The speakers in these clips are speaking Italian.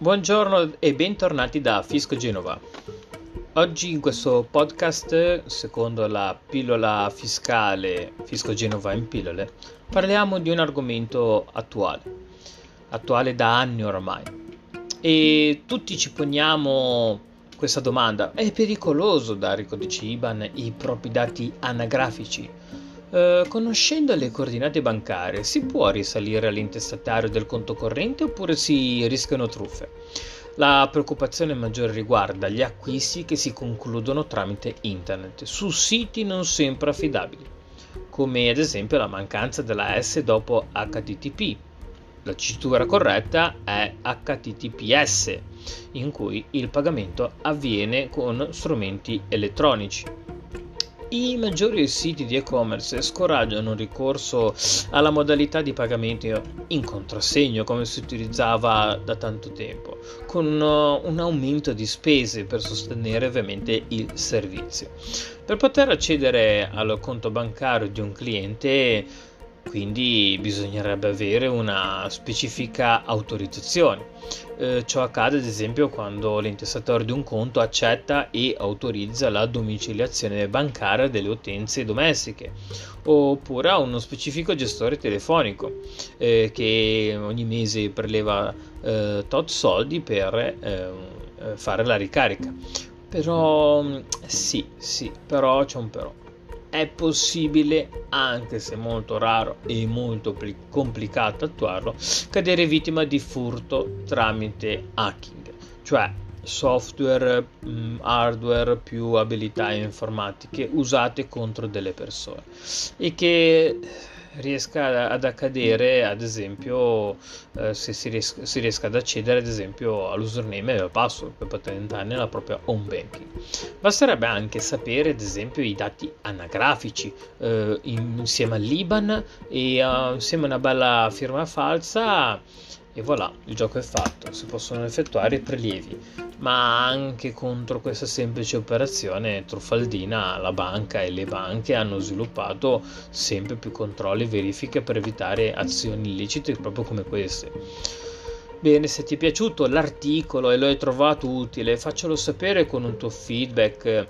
Buongiorno e bentornati da Fisco Genova. Oggi in questo podcast, secondo la pillola fiscale Fisco Genova in pillole, parliamo di un argomento attuale, attuale da anni ormai. E tutti ci poniamo questa domanda, è pericoloso dare codici IBAN i propri dati anagrafici? Eh, conoscendo le coordinate bancarie, si può risalire all'intestatario del conto corrente oppure si rischiano truffe? La preoccupazione maggiore riguarda gli acquisti che si concludono tramite internet su siti non sempre affidabili, come ad esempio la mancanza della S dopo HTTP. La citura corretta è HTTPS, in cui il pagamento avviene con strumenti elettronici. I maggiori siti di e-commerce scoraggiano il ricorso alla modalità di pagamento in contrassegno come si utilizzava da tanto tempo, con uh, un aumento di spese per sostenere ovviamente il servizio. Per poter accedere al conto bancario di un cliente quindi bisognerebbe avere una specifica autorizzazione. Eh, ciò accade ad esempio quando l'intestatore di un conto accetta e autorizza la domiciliazione bancaria delle utenze domestiche oppure ha uno specifico gestore telefonico eh, che ogni mese preleva eh, tot soldi per eh, fare la ricarica. Però sì, sì, però c'è un però è possibile, anche se molto raro e molto complicato attuarlo, cadere vittima di furto tramite hacking, cioè software, mm, hardware più abilità informatiche usate contro delle persone. E che riesca ad accadere ad esempio eh, se si riesca, si riesca, ad accedere ad esempio all'username e al password per poter entrare nella propria home banking. Basterebbe anche sapere ad esempio i dati anagrafici eh, insieme all'IBAN e uh, insieme a una bella firma falsa e voilà, il gioco è fatto, si possono effettuare prelievi, ma anche contro questa semplice operazione truffaldina la banca e le banche hanno sviluppato sempre più controlli e verifiche per evitare azioni illecite proprio come queste. Bene, se ti è piaciuto l'articolo e lo hai trovato utile, faccelo sapere con un tuo feedback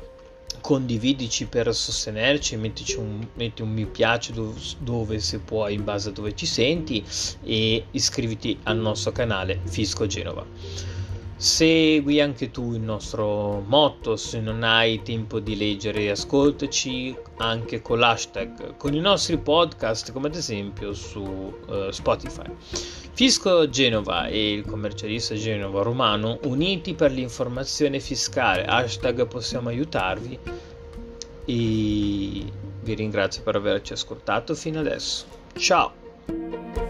condividici per sostenerci, un, metti un mi piace dove, dove, se puoi in base a dove ci senti e iscriviti al nostro canale Fisco Genova. Segui anche tu il nostro motto, se non hai tempo di leggere ascoltaci anche con l'hashtag, con i nostri podcast come ad esempio su uh, Spotify. Fisco Genova e il commercialista Genova Romano uniti per l'informazione fiscale, hashtag possiamo aiutarvi e vi ringrazio per averci ascoltato fino adesso. Ciao!